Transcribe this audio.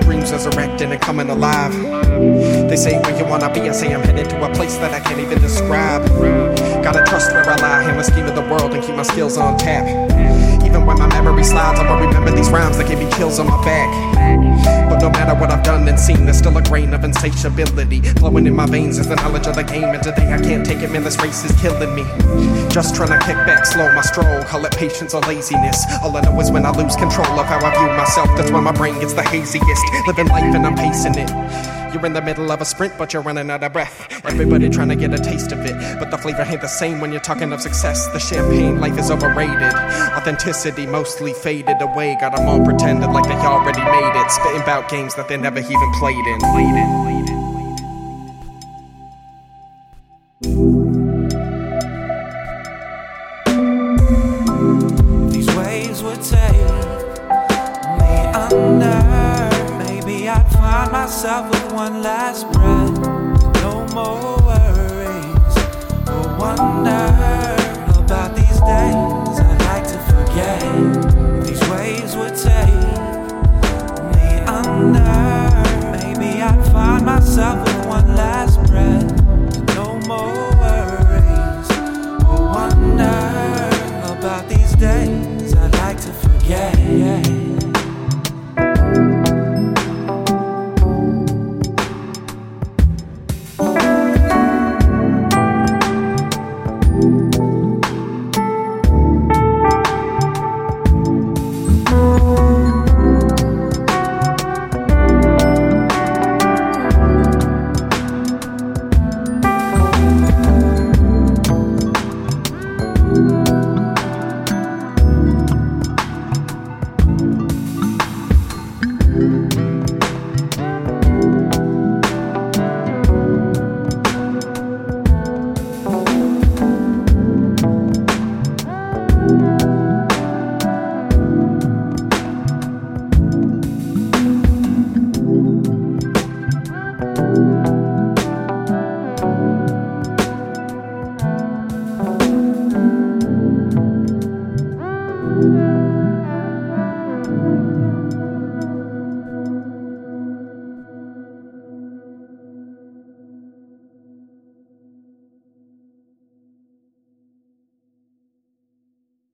Dreams resurrecting and coming alive. They say where you wanna be, I say I'm headed to a place that I can't even describe. Gotta trust where I lie, in the scheme of the world and keep my skills on tap. Even when my memory slides, I will remember these rhymes that gave me chills on my back. No matter what I've done and seen, there's still a grain of insatiability flowing in my veins as the knowledge of the game. And today I can't take it, man. This race is killing me. Just trying to kick back, slow my stroll, call it patience or laziness. All I know is when I lose control of how I view myself, that's when my brain gets the haziest. Living life and I'm pacing it. You're in the middle of a sprint, but you're running out of breath. Everybody trying to get a taste of it, but the flavor ain't the same when you're talking of success. The champagne life is overrated. Authenticity mostly faded away. Got them all pretending like they already made it. Spitting about games that they never even played in. Played in. Myself with one last breath. No more worries or wonder